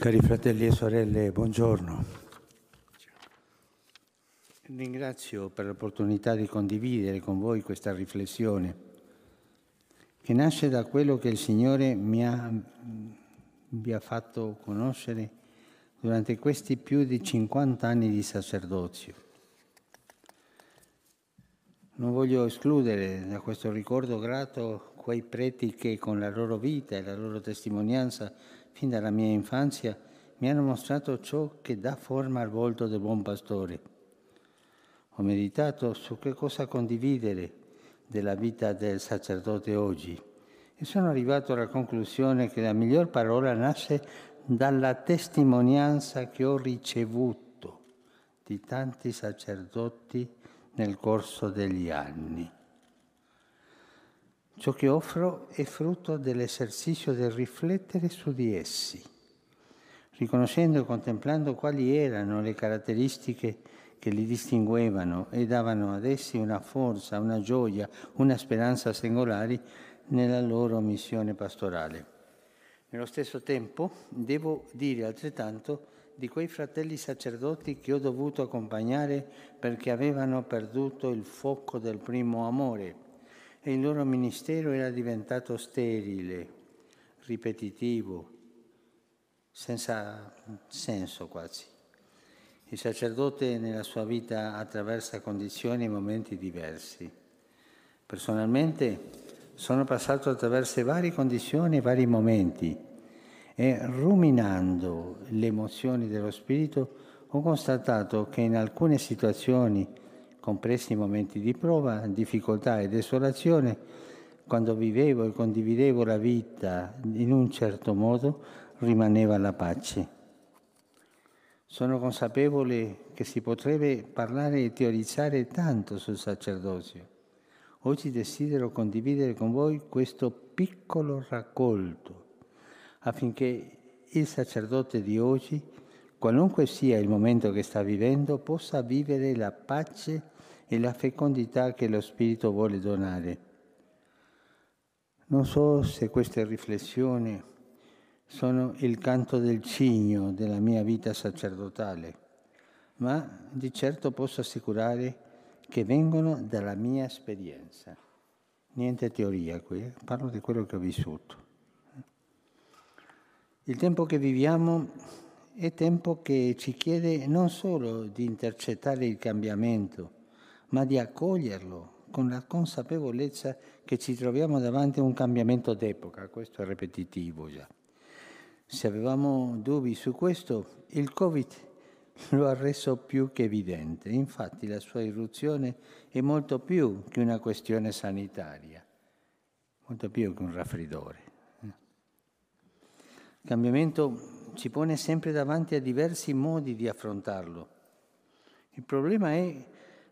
Cari fratelli e sorelle, buongiorno. Ringrazio per l'opportunità di condividere con voi questa riflessione che nasce da quello che il Signore mi ha, vi ha fatto conoscere durante questi più di 50 anni di sacerdozio. Non voglio escludere da questo ricordo grato quei preti che con la loro vita e la loro testimonianza fin dalla mia infanzia, mi hanno mostrato ciò che dà forma al volto del buon pastore. Ho meditato su che cosa condividere della vita del sacerdote oggi e sono arrivato alla conclusione che la miglior parola nasce dalla testimonianza che ho ricevuto di tanti sacerdoti nel corso degli anni. Ciò che offro è frutto dell'esercizio del riflettere su di essi, riconoscendo e contemplando quali erano le caratteristiche che li distinguevano e davano ad essi una forza, una gioia, una speranza singolari nella loro missione pastorale. Nello stesso tempo devo dire altrettanto di quei fratelli sacerdoti che ho dovuto accompagnare perché avevano perduto il fuoco del primo amore e il loro ministero era diventato sterile, ripetitivo, senza senso quasi. Il sacerdote nella sua vita attraversa condizioni e momenti diversi. Personalmente sono passato attraverso varie condizioni e vari momenti e ruminando le emozioni dello spirito ho constatato che in alcune situazioni compresi i momenti di prova, difficoltà e desolazione, quando vivevo e condividevo la vita in un certo modo, rimaneva la pace. Sono consapevole che si potrebbe parlare e teorizzare tanto sul sacerdozio. Oggi desidero condividere con voi questo piccolo raccolto affinché il sacerdote di oggi qualunque sia il momento che sta vivendo, possa vivere la pace e la fecondità che lo Spirito vuole donare. Non so se queste riflessioni sono il canto del cigno della mia vita sacerdotale, ma di certo posso assicurare che vengono dalla mia esperienza. Niente teoria qui, parlo di quello che ho vissuto. Il tempo che viviamo è tempo che ci chiede non solo di intercettare il cambiamento, ma di accoglierlo con la consapevolezza che ci troviamo davanti a un cambiamento d'epoca, questo è ripetitivo già. Se avevamo dubbi su questo, il Covid lo ha reso più che evidente. Infatti la sua irruzione è molto più che una questione sanitaria, molto più che un raffreddore. Il cambiamento ci pone sempre davanti a diversi modi di affrontarlo. Il problema è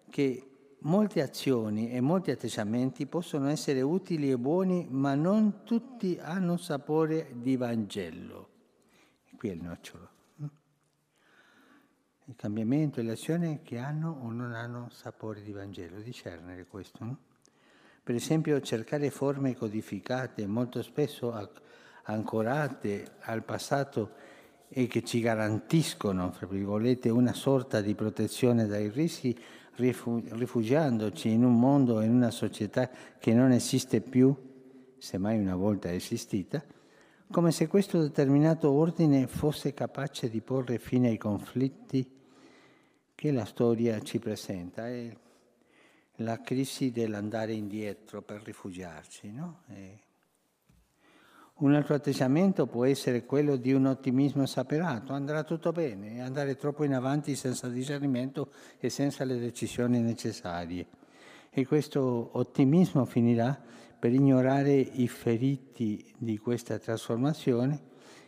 che molte azioni e molti atteggiamenti possono essere utili e buoni, ma non tutti hanno sapore di Vangelo. E qui è il nocciolo. Il cambiamento e l'azione che hanno o non hanno sapore di Vangelo, discernere questo. No? Per esempio cercare forme codificate, molto spesso ancorate al passato e che ci garantiscono, fra virgolette, una sorta di protezione dai rischi, rifugiandoci in un mondo in una società che non esiste più, se mai una volta esistita, come se questo determinato ordine fosse capace di porre fine ai conflitti che la storia ci presenta. È la crisi dell'andare indietro per rifugiarci, no? E un altro atteggiamento può essere quello di un ottimismo esaperato, andrà tutto bene, andare troppo in avanti senza discernimento e senza le decisioni necessarie. E questo ottimismo finirà per ignorare i feriti di questa trasformazione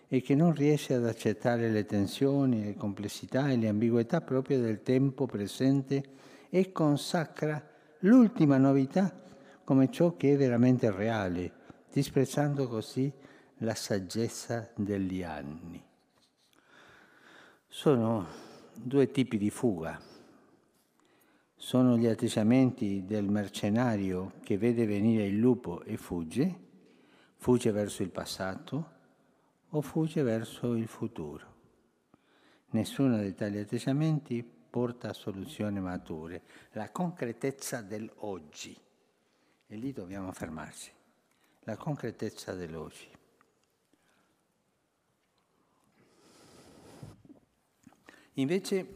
e che non riesce ad accettare le tensioni, le complessità e le ambiguità proprie del tempo presente e consacra l'ultima novità come ciò che è veramente reale disprezzando così la saggezza degli anni. Sono due tipi di fuga. Sono gli atteggiamenti del mercenario che vede venire il lupo e fugge, fugge verso il passato, o fugge verso il futuro. Nessuno di tali atteggiamenti porta a soluzioni mature, la concretezza dell'oggi. E lì dobbiamo fermarci, la concretezza dell'oggi. Invece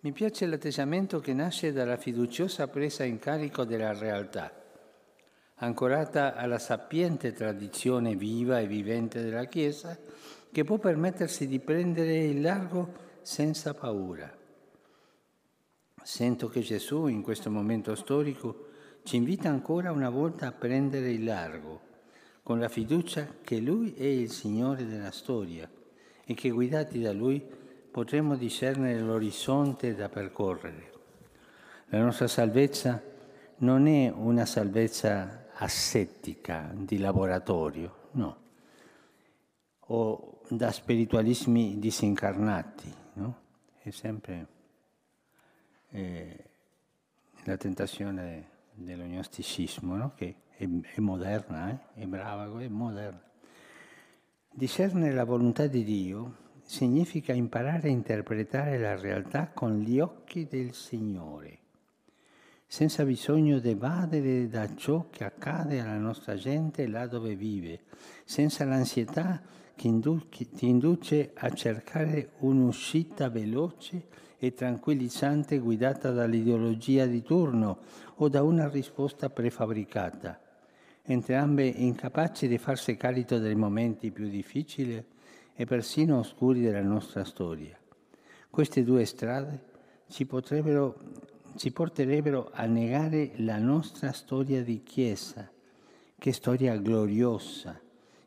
mi piace l'atteggiamento che nasce dalla fiduciosa presa in carico della realtà, ancorata alla sapiente tradizione viva e vivente della Chiesa, che può permettersi di prendere il largo senza paura. Sento che Gesù in questo momento storico ci invita ancora una volta a prendere il largo, con la fiducia che Lui è il Signore della storia e che guidati da Lui potremo discernere l'orizzonte da percorrere. La nostra salvezza non è una salvezza assettica di laboratorio, no, o da spiritualismi disincarnati, no? È sempre eh, la tentazione dell'ognosticismo, no? che è, è moderna, eh? è brava, è moderna. Discernere la volontà di Dio significa imparare a interpretare la realtà con gli occhi del Signore, senza bisogno di evadere da ciò che accade alla nostra gente là dove vive, senza l'ansietà che, ti induce a cercare un'uscita veloce e tranquillizzante guidata dall'ideologia di turno o da una risposta prefabbricata, entrambe incapaci di farsi carico dei momenti più difficili e persino oscuri della nostra storia. Queste due strade ci, ci porterebbero a negare la nostra storia di Chiesa, che è storia gloriosa,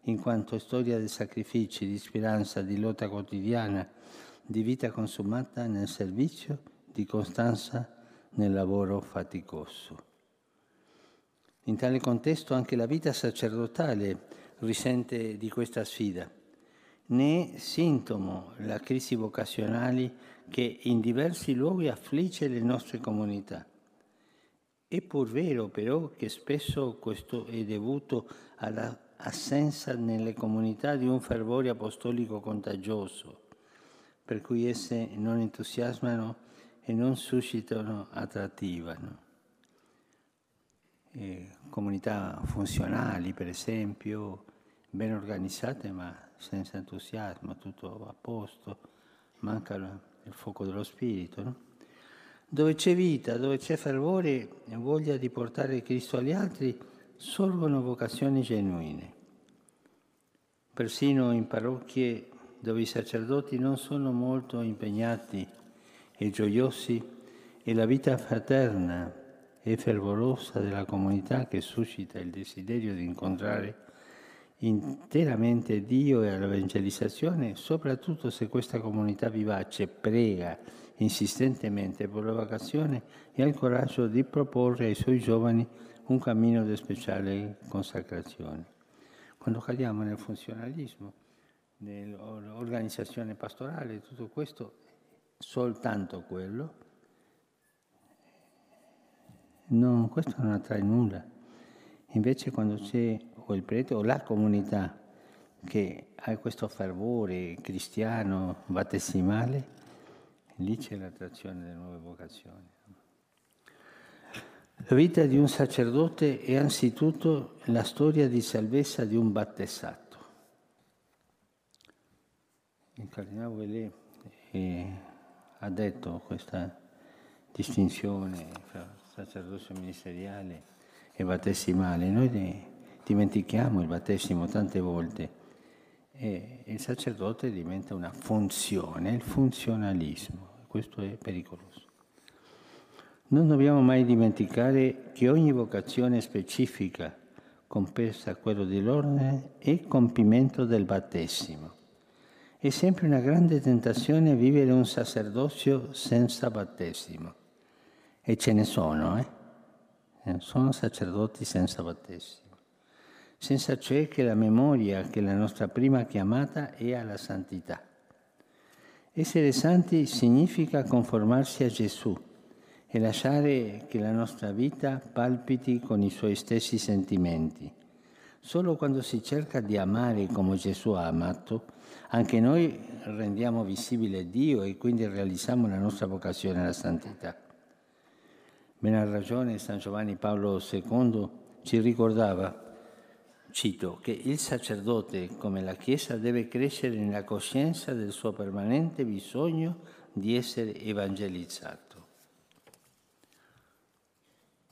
in quanto storia di sacrifici, di speranza, di lotta quotidiana, di vita consumata nel servizio, di costanza nel lavoro faticoso. In tale contesto anche la vita sacerdotale risente di questa sfida né sintomo la crisi vocazionali che in diversi luoghi affligge le nostre comunità. È pur vero però che spesso questo è dovuto all'assenza nelle comunità di un fervore apostolico contagioso, per cui esse non entusiasmano e non suscitano attrattivano. E comunità funzionali, per esempio, ben organizzate ma senza entusiasmo, tutto a posto, manca il fuoco dello spirito. No? Dove c'è vita, dove c'è fervore e voglia di portare Cristo agli altri, sorgono vocazioni genuine. Persino in parrocchie dove i sacerdoti non sono molto impegnati e gioiosi, è la vita fraterna e fervorosa della comunità che suscita il desiderio di incontrare interamente Dio e all'evangelizzazione, soprattutto se questa comunità vivace prega insistentemente per la vocazione e ha il coraggio di proporre ai suoi giovani un cammino di speciale consacrazione. Quando cadiamo nel funzionalismo, nell'organizzazione pastorale, tutto questo, soltanto quello, no, questo non attrae nulla. Invece quando c'è o il prete o la comunità che ha questo fervore cristiano battesimale, lì c'è l'attrazione delle nuove vocazioni. La vita di un sacerdote è anzitutto la storia di salvezza di un battezzato. Il cardinale Velé eh, ha detto questa distinzione tra sacerdozio ministeriale e battesimale. Noi dimentichiamo il battesimo tante volte e il sacerdote diventa una funzione, il funzionalismo. Questo è pericoloso. Non dobbiamo mai dimenticare che ogni vocazione specifica, compresa quello dell'ordine, è compimento del battesimo. È sempre una grande tentazione vivere un sacerdozio senza battesimo. E ce ne sono, eh? Eh sono sacerdoti senza battesimo senza cioè che la memoria che la nostra prima chiamata è alla santità. Essere santi significa conformarsi a Gesù e lasciare che la nostra vita palpiti con i suoi stessi sentimenti, Solo quando si cerca di amare come Gesù ha amato, anche noi rendiamo visibile Dio e quindi realizziamo la nostra vocazione alla santità. Ben ha ragione San Giovanni Paolo II ci ricordava, cito, che il sacerdote come la Chiesa deve crescere nella coscienza del suo permanente bisogno di essere evangelizzato.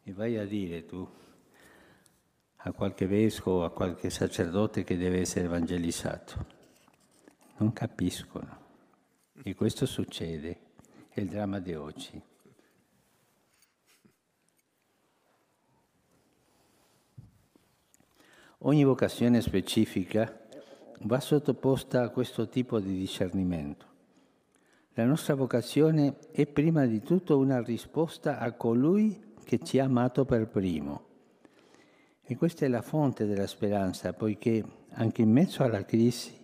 E vai a dire tu a qualche vescovo, a qualche sacerdote che deve essere evangelizzato. Non capiscono. E questo succede, è il dramma di oggi. Ogni vocazione specifica va sottoposta a questo tipo di discernimento. La nostra vocazione è prima di tutto una risposta a colui che ci ha amato per primo. E questa è la fonte della speranza, poiché anche in mezzo alla crisi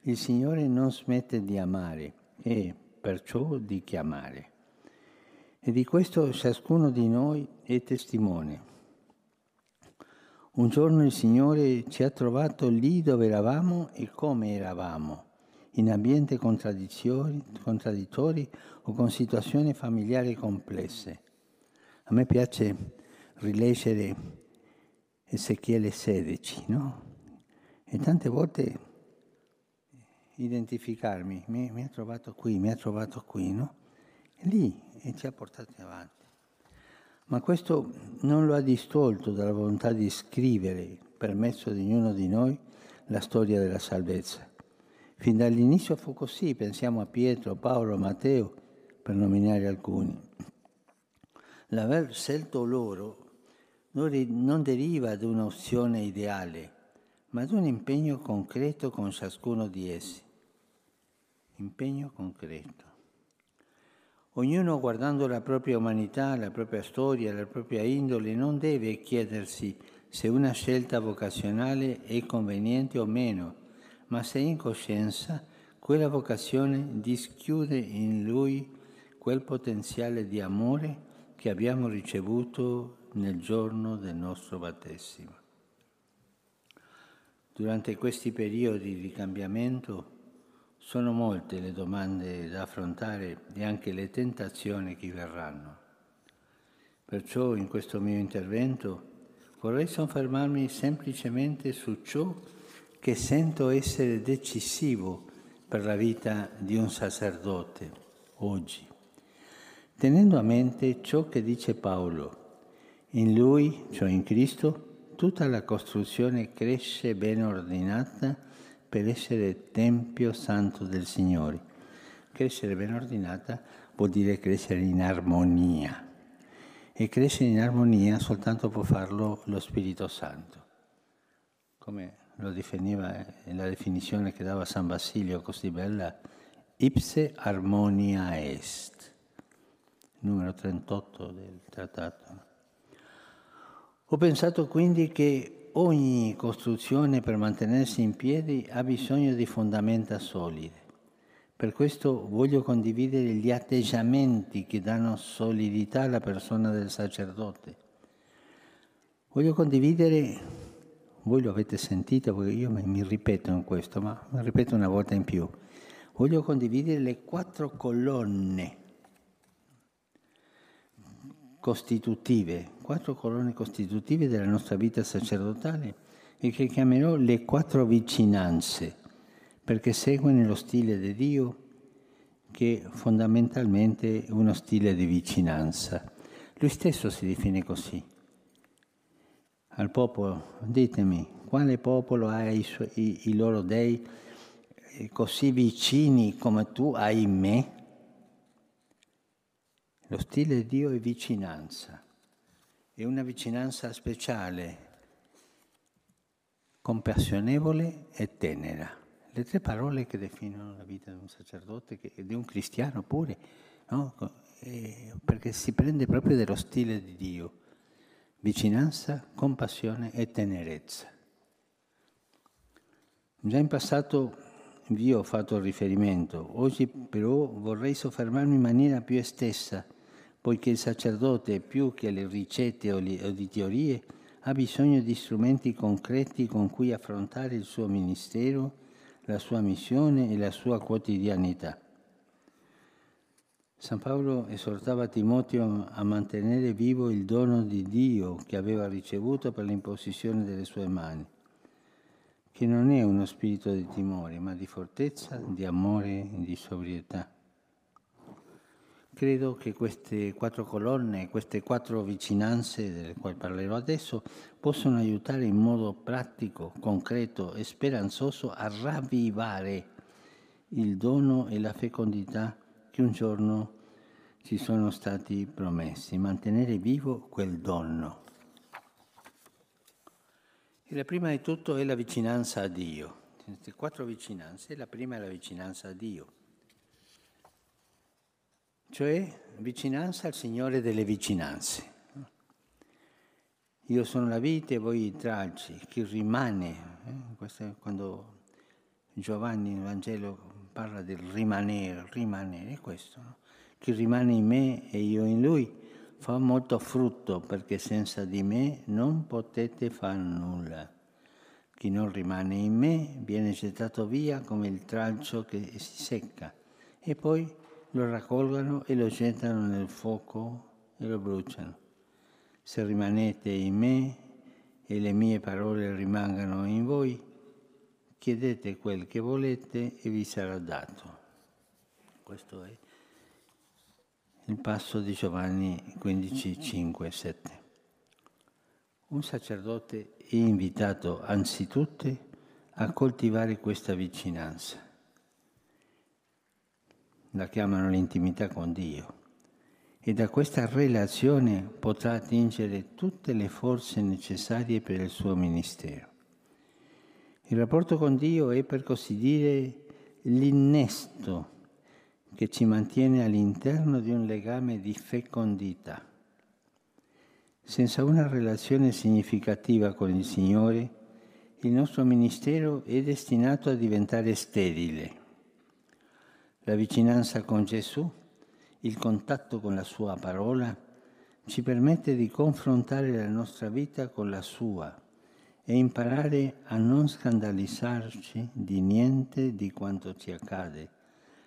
il Signore non smette di amare e perciò di chiamare. E di questo ciascuno di noi è testimone. Un giorno il Signore ci ha trovato lì dove eravamo e come eravamo, in ambienti contraddittori o con situazioni familiari complesse. A me piace rileggere Ezechiele 16, no? E tante volte identificarmi, mi, mi, ha trovato qui, mi ha trovato qui, no? E lì e ci ha portati avanti. Ma questo non lo ha distolto dalla volontà di scrivere, per mezzo di ognuno di noi, la storia della salvezza. Fin dall'inizio fu così, pensiamo a Pietro, Paolo, Matteo, per nominare alcuni. L'aver scelto loro non deriva da un'opzione ideale, ma da un impegno concreto con ciascuno di essi. Impegno concreto. Ognuno guardando la propria umanità, la propria storia, la propria indole, non deve chiedersi se una scelta vocazionale è conveniente o meno, ma se in coscienza quella vocazione dischiude in lui quel potenziale di amore che abbiamo ricevuto nel giorno del nostro battesimo. Durante questi periodi di cambiamento sono molte le domande da affrontare e anche le tentazioni che verranno. Perciò in questo mio intervento vorrei soffermarmi semplicemente su ciò che sento essere decisivo per la vita di un sacerdote oggi, tenendo a mente ciò che dice Paolo. In lui, cioè in Cristo, tutta la costruzione cresce ben ordinata per essere Tempio Santo del Signore. Crescere ben ordinata vuol dire crescere in armonia. E crescere in armonia soltanto può farlo lo Spirito Santo. Come lo definiva eh, la definizione che dava San Basilio così bella, ipse armonia est, numero 38 del trattato. Ho pensato quindi che ogni costruzione per mantenersi in piedi ha bisogno di fondamenta solide. Per questo voglio condividere gli atteggiamenti che danno solidità alla persona del sacerdote. Voglio condividere, voi lo avete sentito perché io mi ripeto in questo, ma mi ripeto una volta in più. Voglio condividere le quattro colonne costitutive, quattro colonne costitutive della nostra vita sacerdotale e che chiamerò le quattro vicinanze, perché segue nello stile di Dio che fondamentalmente è uno stile di vicinanza. Lui stesso si define così. Al popolo, ditemi, quale popolo ha i, i, i loro dei così vicini come tu hai me? Lo stile di Dio è vicinanza, è una vicinanza speciale, compassionevole e tenera. Le tre parole che definono la vita di un sacerdote e di un cristiano pure, no? perché si prende proprio dello stile di Dio. Vicinanza, compassione e tenerezza. Già in passato vi ho fatto riferimento, oggi però vorrei soffermarmi in maniera più estesa poiché il sacerdote, più che le ricette o di teorie, ha bisogno di strumenti concreti con cui affrontare il suo ministero, la sua missione e la sua quotidianità. San Paolo esortava Timoteo a mantenere vivo il dono di Dio che aveva ricevuto per l'imposizione delle sue mani, che non è uno spirito di timore, ma di fortezza, di amore e di sobrietà. Credo che queste quattro colonne, queste quattro vicinanze delle quali parlerò adesso, possono aiutare in modo pratico, concreto e speranzoso a ravvivare il dono e la fecondità che un giorno ci sono stati promessi, mantenere vivo quel dono. E la prima di tutto è la vicinanza a Dio. Queste quattro vicinanze, la prima è la vicinanza a Dio, cioè vicinanza al Signore delle vicinanze. Io sono la vite e voi i tralci, chi rimane, eh? quando Giovanni nel Vangelo parla del rimanere, rimanere, è questo, no? chi rimane in me e io in lui fa molto frutto perché senza di me non potete fare nulla. Chi non rimane in me viene gettato via come il tralcio che si secca e poi lo raccolgono e lo gettano nel fuoco e lo bruciano. Se rimanete in me e le mie parole rimangano in voi, chiedete quel che volete e vi sarà dato. Questo è il passo di Giovanni 15, 5, 7. Un sacerdote è invitato anzitutto a coltivare questa vicinanza. La chiamano l'intimità con Dio e da questa relazione potrà attingere tutte le forze necessarie per il suo ministero. Il rapporto con Dio è per così dire l'innesto che ci mantiene all'interno di un legame di fecondità. Senza una relazione significativa con il Signore, il nostro ministero è destinato a diventare sterile. La vicinanza con Gesù, il contatto con la Sua parola, ci permette di confrontare la nostra vita con la Sua e imparare a non scandalizzarci di niente di quanto ci accade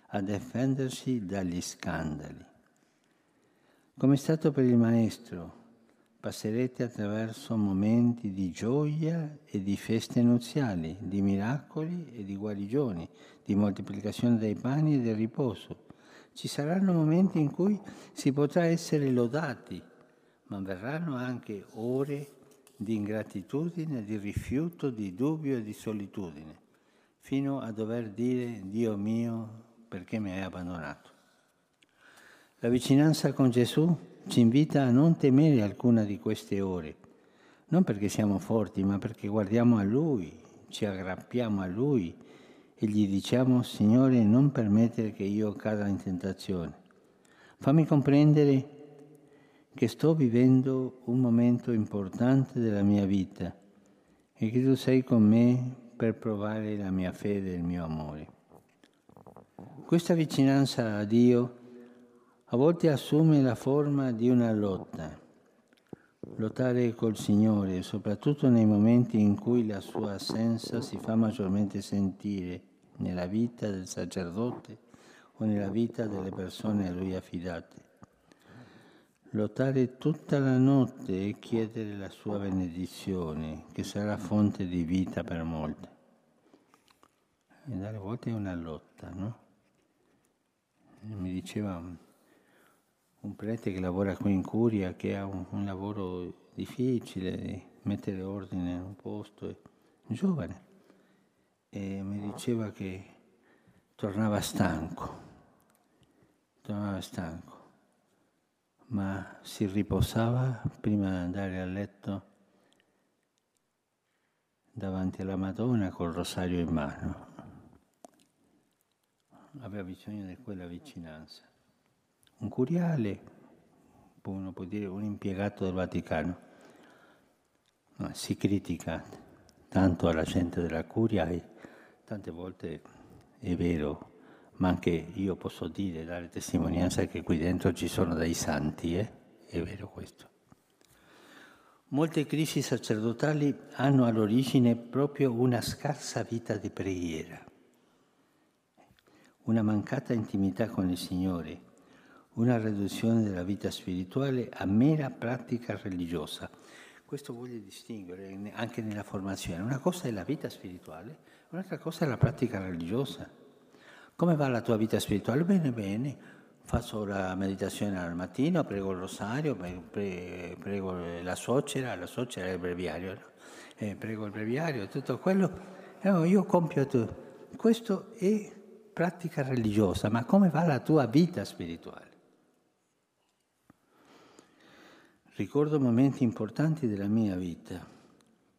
a difendersi dagli scandali. Come è stato per il Maestro, passerete attraverso momenti di gioia e di feste nuziali, di miracoli e di guarigioni, di moltiplicazione dei pani e del riposo. Ci saranno momenti in cui si potrà essere lodati, ma verranno anche ore di ingratitudine, di rifiuto, di dubbio e di solitudine, fino a dover dire Dio mio, perché mi hai abbandonato. La vicinanza con Gesù ci invita a non temere alcuna di queste ore, non perché siamo forti, ma perché guardiamo a Lui, ci aggrappiamo a Lui e gli diciamo, Signore, non permettere che io cada in tentazione. Fammi comprendere che sto vivendo un momento importante della mia vita e che tu sei con me per provare la mia fede e il mio amore. Questa vicinanza a Dio a volte assume la forma di una lotta. Lottare col Signore, soprattutto nei momenti in cui la sua assenza si fa maggiormente sentire nella vita del sacerdote o nella vita delle persone a lui affidate. Lottare tutta la notte e chiedere la sua benedizione, che sarà fonte di vita per molti. E alle volte è una lotta, no? mi diceva un prete che lavora qui in Curia che ha un, un lavoro difficile di mettere ordine in un posto, è giovane, e mi diceva che tornava stanco, tornava stanco, ma si riposava prima di andare a letto davanti alla Madonna col rosario in mano aveva bisogno di quella vicinanza. Un curiale, uno può dire un impiegato del Vaticano, no, si critica tanto alla gente della curia e tante volte è vero, ma anche io posso dire, dare testimonianza che qui dentro ci sono dei santi, eh? è vero questo. Molte crisi sacerdotali hanno all'origine proprio una scarsa vita di preghiera, una mancata intimità con il Signore, una riduzione della vita spirituale a mera pratica religiosa. Questo voglio distinguere anche nella formazione. Una cosa è la vita spirituale, un'altra cosa è la pratica religiosa. Come va la tua vita spirituale? Bene, bene. Faccio la meditazione al mattino, prego il rosario, prego la suocera, la suocera è il breviario, no? eh, prego il breviario, tutto quello. Eh, io compio tutto. Questo è pratica religiosa, ma come va la tua vita spirituale? Ricordo momenti importanti della mia vita,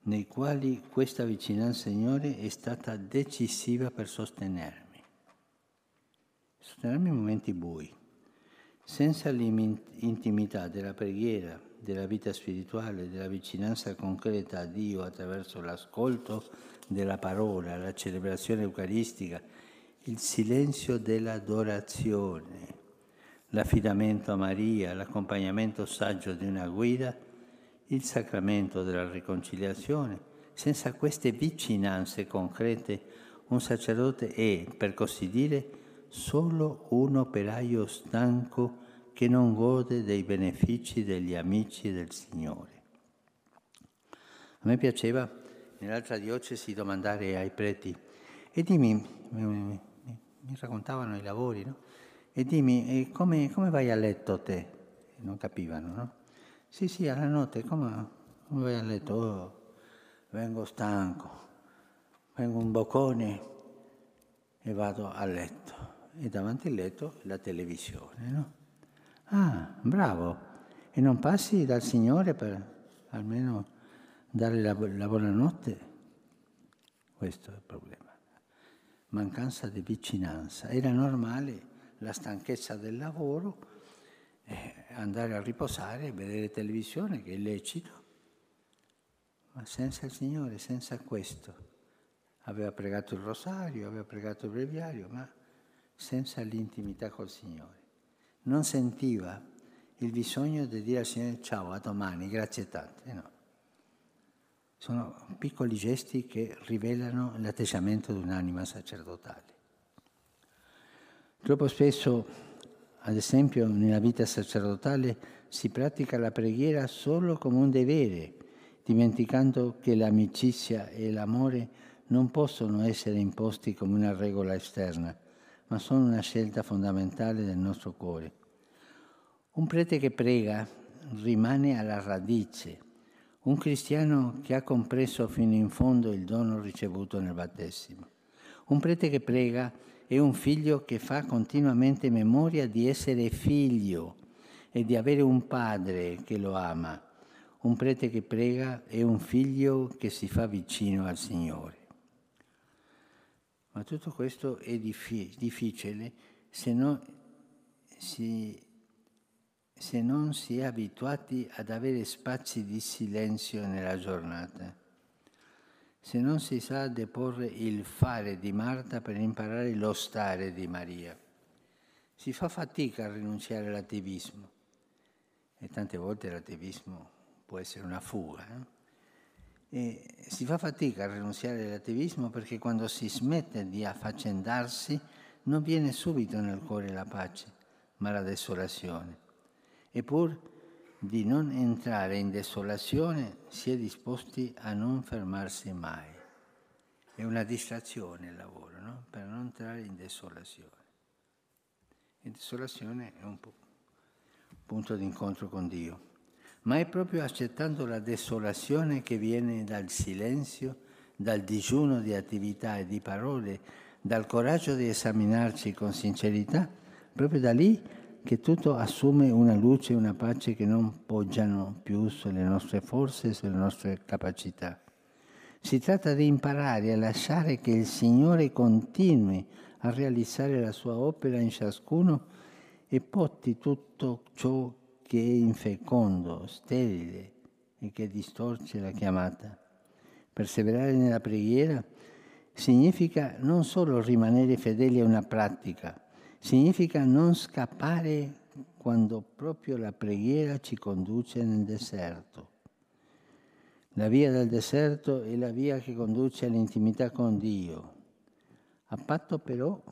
nei quali questa vicinanza al Signore è stata decisiva per sostenermi. Sostenermi in momenti bui. Senza l'intimità della preghiera, della vita spirituale, della vicinanza concreta a Dio attraverso l'ascolto della parola, la celebrazione eucaristica, il silenzio dell'adorazione, l'affidamento a Maria, l'accompagnamento saggio di una guida, il sacramento della riconciliazione. Senza queste vicinanze concrete un sacerdote è, per così dire, solo un operaio stanco che non gode dei benefici degli amici del Signore. A me piaceva nell'altra diocesi domandare ai preti, e dimmi, mi, mi, mi raccontavano i lavori, no? E dimmi, e come, come, vai a letto te? Non capivano, no? Sì, sì, alla notte, come, come vai a letto? Oh, vengo stanco, vengo un boccone e vado a letto. E davanti al letto la televisione, no? Ah, bravo. E non passi dal Signore per almeno dare la, la buonanotte? Questo è il problema. Mancanza di vicinanza. Era normale la stanchezza del lavoro, eh, andare a riposare, vedere televisione, che è lecito, ma senza il Signore, senza questo. Aveva pregato il rosario, aveva pregato il breviario, ma senza l'intimità col Signore. Non sentiva il bisogno di dire al Signore ciao, a domani, grazie tante, no. Sono piccoli gesti che rivelano l'atteggiamento di un'anima sacerdotale. Troppo spesso, ad esempio, nella vita sacerdotale si pratica la preghiera solo come un dovere, dimenticando che l'amicizia e l'amore non possono essere imposti come una regola esterna, ma sono una scelta fondamentale del nostro cuore. Un prete che prega rimane alla radice, un cristiano che ha compreso fino in fondo il dono ricevuto nel battesimo. Un prete che prega è un figlio che fa continuamente memoria di essere figlio e di avere un padre che lo ama. Un prete che prega è un figlio che si fa vicino al Signore. Ma tutto questo è difficile se non si, se non si è abituati ad avere spazi di silenzio nella giornata se non si sa deporre il fare di Marta per imparare lo stare di Maria. Si fa fatica a rinunciare all'attivismo e tante volte l'attivismo può essere una fuga. Eh? si fa fatica a rinunciare all'attivismo perché quando si smette di affaccendarsi non viene subito nel cuore la pace, ma la desolazione. Eppure di non entrare in desolazione si è disposti a non fermarsi mai. È una distrazione il lavoro, no? per non entrare in desolazione. E desolazione è un punto di incontro con Dio. Ma è proprio accettando la desolazione che viene dal silenzio, dal digiuno di attività e di parole, dal coraggio di esaminarci con sincerità, proprio da lì che tutto assume una luce e una pace che non poggiano più sulle nostre forze, sulle nostre capacità. Si tratta di imparare a lasciare che il Signore continui a realizzare la sua opera in ciascuno e porti tutto ciò che è infecondo, sterile e che distorce la chiamata. Perseverare nella preghiera significa non solo rimanere fedeli a una pratica, Significa non scappare quando proprio la preghiera ci conduce nel deserto. La via del deserto è la via che conduce all'intimità con Dio, a patto però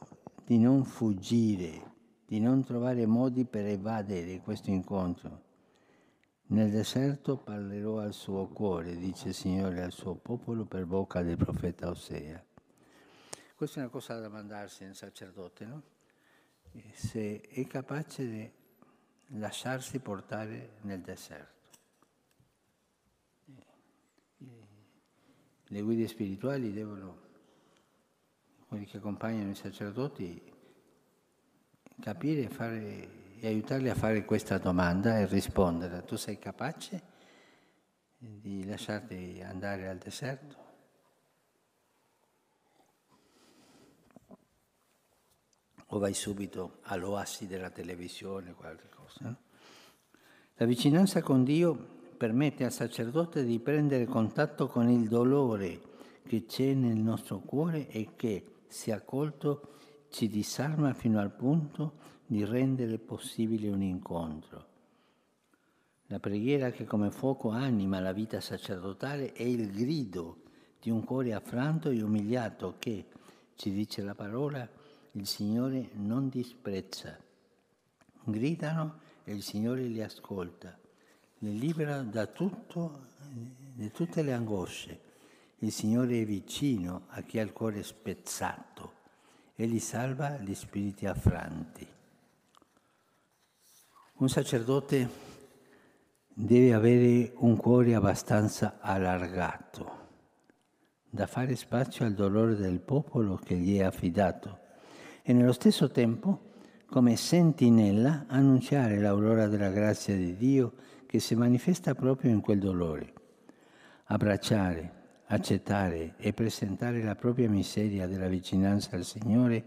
di non fuggire, di non trovare modi per evadere questo incontro. Nel deserto parlerò al suo cuore, dice il Signore al suo popolo per bocca del profeta Osea. Questa è una cosa da domandarsi nel sacerdote, no? Se è capace di lasciarsi portare nel deserto. Le guide spirituali devono, quelli che accompagnano i sacerdoti, capire fare, e aiutarli a fare questa domanda e rispondere. Tu sei capace di lasciarti andare al deserto? O vai subito all'oasi della televisione, qualche cosa? La vicinanza con Dio permette al sacerdote di prendere contatto con il dolore che c'è nel nostro cuore e che, se accolto, ci disarma fino al punto di rendere possibile un incontro. La preghiera che come fuoco anima la vita sacerdotale è il grido di un cuore affranto e umiliato che, ci dice la parola, il Signore non disprezza. Gridano e il Signore li ascolta le libera da tutto, di tutte le angosce. Il Signore è vicino a chi ha il cuore spezzato e li salva gli spiriti affranti. Un sacerdote deve avere un cuore abbastanza allargato da fare spazio al dolore del popolo che gli è affidato e nello stesso tempo, come sentinella, annunciare l'aurora della grazia di Dio che si manifesta proprio in quel dolore. Abbracciare, accettare e presentare la propria miseria della vicinanza al Signore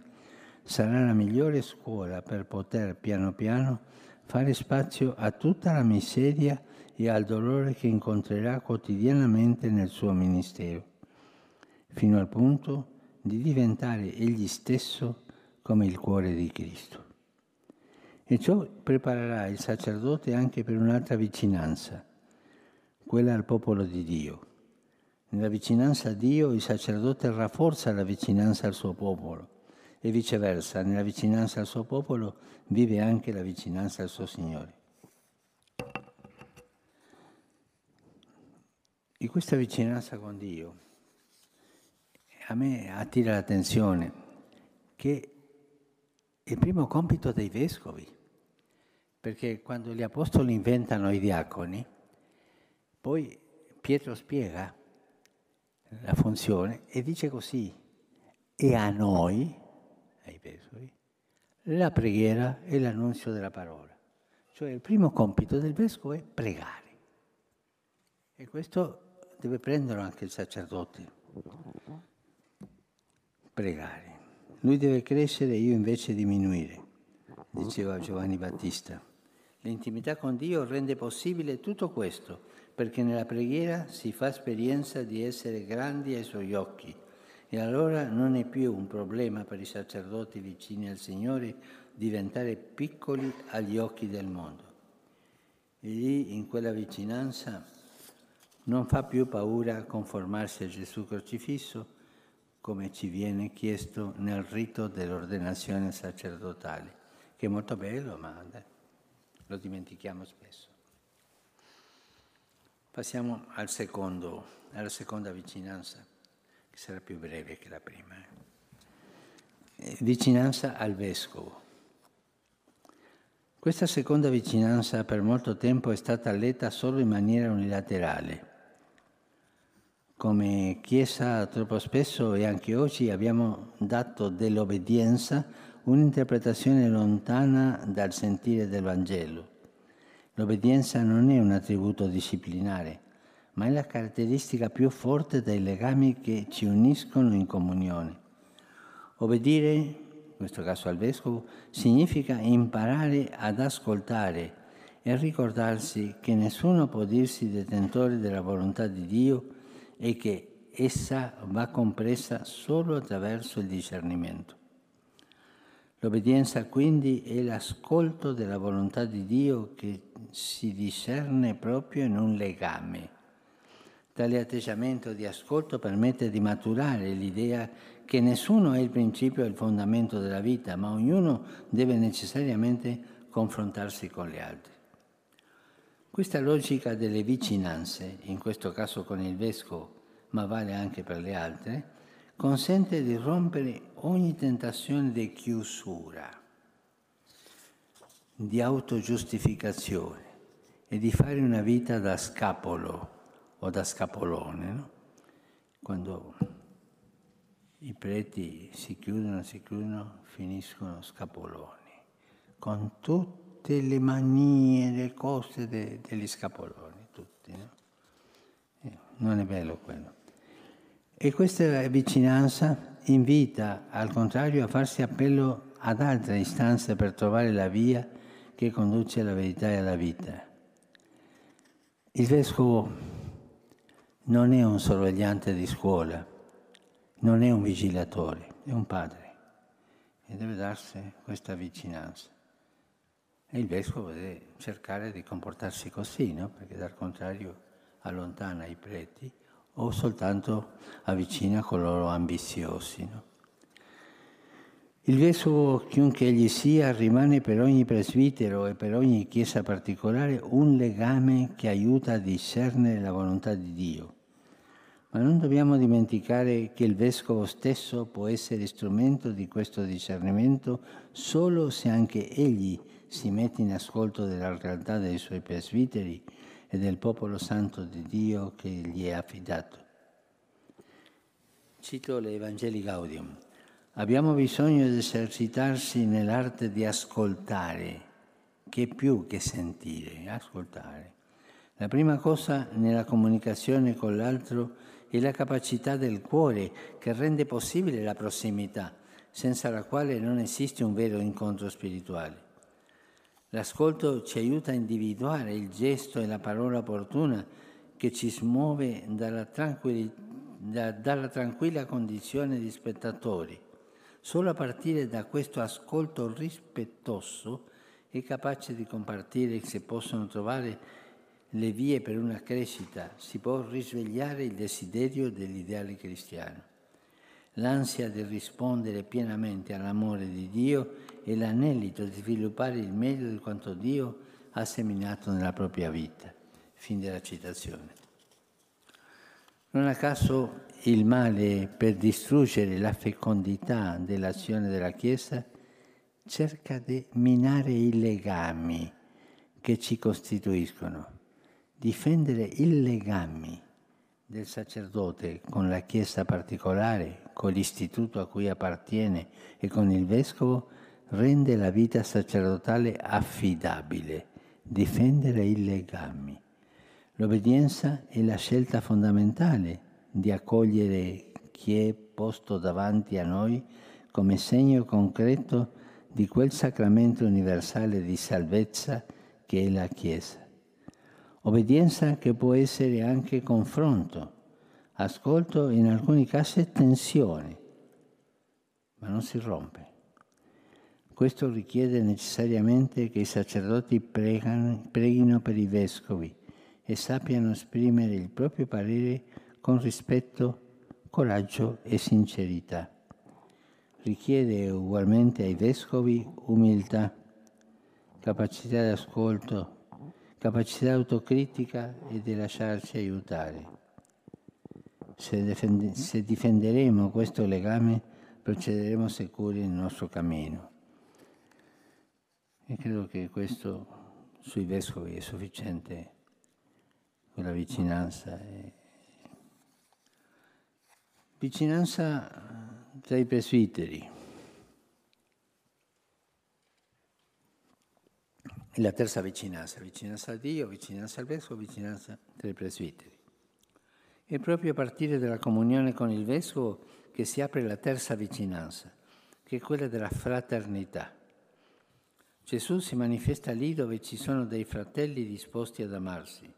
sarà la migliore scuola per poter piano piano fare spazio a tutta la miseria e al dolore che incontrerà quotidianamente nel suo ministero, fino al punto di diventare egli stesso come il cuore di Cristo. E ciò preparerà il sacerdote anche per un'altra vicinanza, quella al popolo di Dio. Nella vicinanza a Dio il sacerdote rafforza la vicinanza al suo popolo e viceversa, nella vicinanza al suo popolo vive anche la vicinanza al suo Signore. E questa vicinanza con Dio a me attira l'attenzione che il primo compito dei vescovi. Perché quando gli apostoli inventano i diaconi, poi Pietro spiega la funzione e dice così, e a noi, ai vescovi, la preghiera e l'annunzio della parola. Cioè il primo compito del vescovo è pregare. E questo deve prenderlo anche il sacerdote. Pregare. Lui deve crescere e io invece diminuire, diceva Giovanni Battista. L'intimità con Dio rende possibile tutto questo, perché nella preghiera si fa esperienza di essere grandi ai suoi occhi e allora non è più un problema per i sacerdoti vicini al Signore diventare piccoli agli occhi del mondo. E lì, in quella vicinanza, non fa più paura conformarsi a Gesù crocifisso, come ci viene chiesto nel rito dell'ordenazione sacerdotale, che è molto bello, ma lo dimentichiamo spesso. Passiamo al secondo, alla seconda vicinanza, che sarà più breve che la prima. Eh. Vicinanza al vescovo. Questa seconda vicinanza per molto tempo è stata letta solo in maniera unilaterale. Come Chiesa troppo spesso e anche oggi abbiamo dato dell'obbedienza un'interpretazione lontana dal sentire del Vangelo. L'obbedienza non è un attributo disciplinare, ma è la caratteristica più forte dei legami che ci uniscono in comunione. Obbedire, in questo caso al Vescovo, significa imparare ad ascoltare e ricordarsi che nessuno può dirsi detentore della volontà di Dio e che essa va compresa solo attraverso il discernimento. L'obbedienza quindi è l'ascolto della volontà di Dio che si discerne proprio in un legame Tale atteggiamento di ascolto permette di maturare l'idea che nessuno è il principio e il fondamento della vita, ma ognuno deve necessariamente confrontarsi con gli altri. Questa logica delle vicinanze, in questo caso con il vescovo, ma vale anche per le altre, consente di rompere ogni tentazione di chiusura, di autogiustificazione e di fare una vita da scapolo o da scapolone. No? Quando i preti si chiudono, si chiudono, finiscono scapoloni, con tutte le manie, le cose de, degli scapoloni, tutti. No? Eh, non è bello quello. E questa vicinanza invita al contrario a farsi appello ad altre istanze per trovare la via che conduce alla verità e alla vita. Il vescovo non è un sorvegliante di scuola, non è un vigilatore, è un padre e deve darsi questa vicinanza. E il vescovo deve cercare di comportarsi così, no? perché dal contrario allontana i preti o soltanto avvicina coloro ambiziosi. No? Il vescovo, chiunque egli sia, rimane per ogni presbitero e per ogni chiesa particolare un legame che aiuta a discernere la volontà di Dio. Ma non dobbiamo dimenticare che il vescovo stesso può essere strumento di questo discernimento solo se anche egli si mette in ascolto della realtà dei suoi presbiteri e del popolo santo di Dio che gli è affidato. Cito le Evangeli Gaudium. Abbiamo bisogno di esercitarsi nell'arte di ascoltare, che più che sentire, ascoltare. La prima cosa nella comunicazione con l'altro è la capacità del cuore che rende possibile la prossimità, senza la quale non esiste un vero incontro spirituale. L'ascolto ci aiuta a individuare il gesto e la parola opportuna che ci smuove dalla, da, dalla tranquilla condizione di spettatori. Solo a partire da questo ascolto rispettoso è capace di compartire se possono trovare le vie per una crescita, si può risvegliare il desiderio dell'ideale cristiano. L'ansia di rispondere pienamente all'amore di Dio è l'anelito di sviluppare il meglio di quanto Dio ha seminato nella propria vita. Fin della citazione. Non a caso il male per distruggere la fecondità dell'azione della Chiesa cerca di minare i legami che ci costituiscono difendere i legami del sacerdote con la Chiesa particolare, con l'istituto a cui appartiene e con il Vescovo, rende la vita sacerdotale affidabile, difendere i legami. L'obbedienza è la scelta fondamentale di accogliere chi è posto davanti a noi come segno concreto di quel sacramento universale di salvezza che è la Chiesa. Obbedienza che può essere anche confronto, ascolto in alcuni casi tensione, ma non si rompe. Questo richiede necessariamente che i sacerdoti pregano, preghino per i vescovi e sappiano esprimere il proprio parere con rispetto, coraggio e sincerità. Richiede ugualmente ai vescovi umiltà, capacità di ascolto, capacità autocritica e di lasciarci aiutare. Se, defend- se difenderemo questo legame, procederemo sicuri nel nostro cammino. E credo che questo sui vescovi è sufficiente, quella vicinanza. Vicinanza tra i presbiteri. la terza vicinanza, vicinanza a Dio, vicinanza al Vescovo, vicinanza tra i presbiteri. È proprio a partire dalla comunione con il Vescovo che si apre la terza vicinanza, che è quella della fraternità. Gesù si manifesta lì dove ci sono dei fratelli disposti ad amarsi,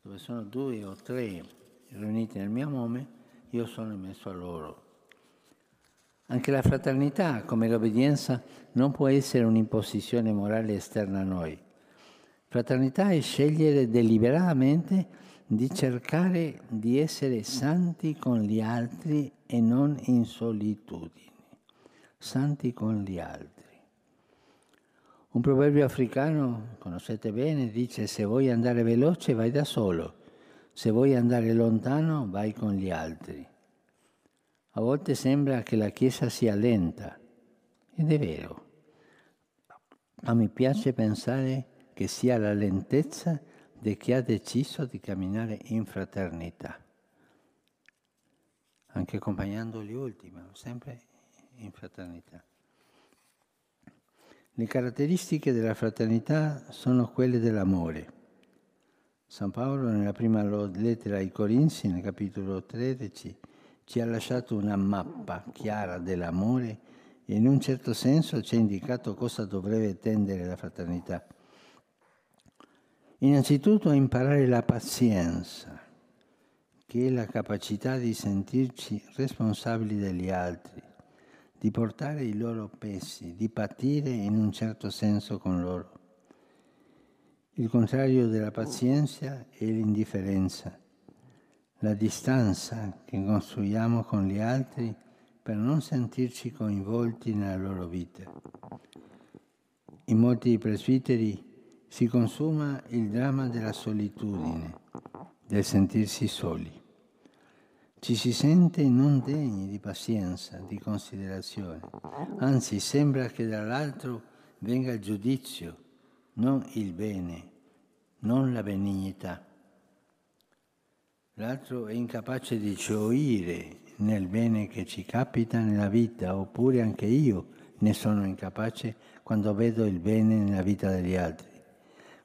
dove sono due o tre riuniti nel mio nome, io sono in mezzo a loro. Anche la fraternità, come l'obbedienza, non può essere un'imposizione morale esterna a noi. Fraternità è scegliere deliberatamente di cercare di essere santi con gli altri e non in solitudine, santi con gli altri. Un proverbio africano, conoscete bene, dice se vuoi andare veloce vai da solo, se vuoi andare lontano vai con gli altri. A volte sembra che la Chiesa sia lenta, ed è vero, ma mi piace pensare che sia la lentezza di chi ha deciso di camminare in fraternità, anche accompagnando gli ultimi, sempre in fraternità. Le caratteristiche della fraternità sono quelle dell'amore. San Paolo nella prima lettera ai Corinzi, nel capitolo 13, ci ha lasciato una mappa chiara dell'amore e in un certo senso ci ha indicato cosa dovrebbe tendere la fraternità. Innanzitutto imparare la pazienza, che è la capacità di sentirci responsabili degli altri, di portare i loro pesi, di patire in un certo senso con loro. Il contrario della pazienza è l'indifferenza, la distanza che costruiamo con gli altri per non sentirci coinvolti nella loro vita. In molti presbiteri si consuma il dramma della solitudine, del sentirsi soli. Ci si sente non degni di pazienza, di considerazione, anzi sembra che dall'altro venga il giudizio, non il bene, non la benignità. L'altro è incapace di gioire nel bene che ci capita nella vita, oppure anche io ne sono incapace quando vedo il bene nella vita degli altri.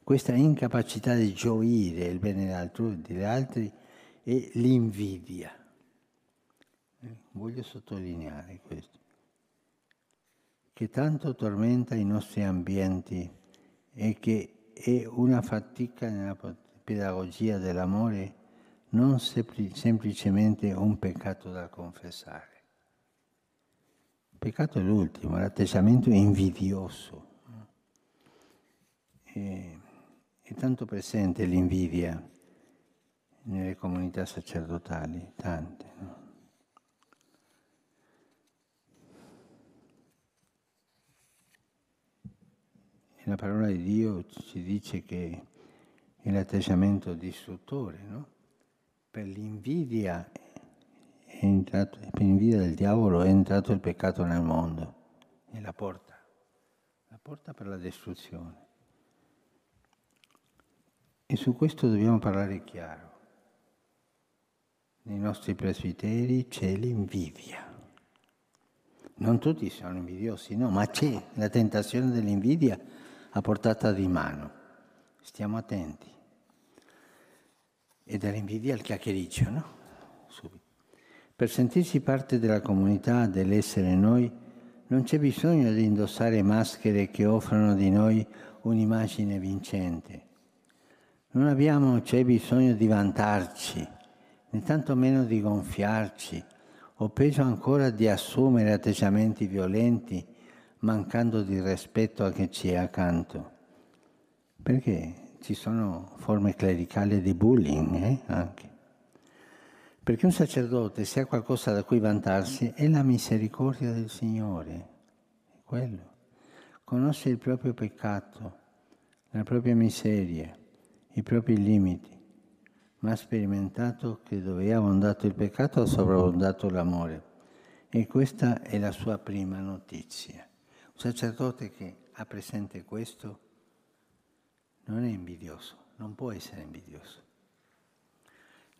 Questa incapacità di gioire il bene degli altri è l'invidia. Voglio sottolineare questo, che tanto tormenta i nostri ambienti e che è una fatica nella pedagogia dell'amore non semplicemente un peccato da confessare. Il peccato è l'ultimo, l'atteggiamento invidioso. È, è tanto presente l'invidia nelle comunità sacerdotali, tante. No? la parola di Dio ci dice che è l'atteggiamento distruttore, no? per l'invidia, entrato, per l'invidia del diavolo è entrato il peccato nel mondo, è la porta, la porta per la distruzione. E su questo dobbiamo parlare chiaro. Nei nostri presbiteri c'è l'invidia. Non tutti sono invidiosi, no, ma c'è la tentazione dell'invidia a portata di mano. Stiamo attenti e dall'invidia al chiacchiericcio, no? Subito. Per sentirsi parte della comunità, dell'essere noi, non c'è bisogno di indossare maschere che offrono di noi un'immagine vincente. Non abbiamo, c'è bisogno di vantarci, né tantomeno di gonfiarci, o peggio ancora di assumere atteggiamenti violenti, mancando di rispetto a chi ci è accanto. Perché? ci sono forme clericali di bullying eh? anche. Perché un sacerdote, se ha qualcosa da cui vantarsi, è la misericordia del Signore. Quello. Conosce il proprio peccato, la propria miseria, i propri limiti, ma ha sperimentato che dove ha abbondato il peccato ha sovrabbondato l'amore. E questa è la sua prima notizia. Un sacerdote che ha presente questo non è invidioso, non può essere invidioso.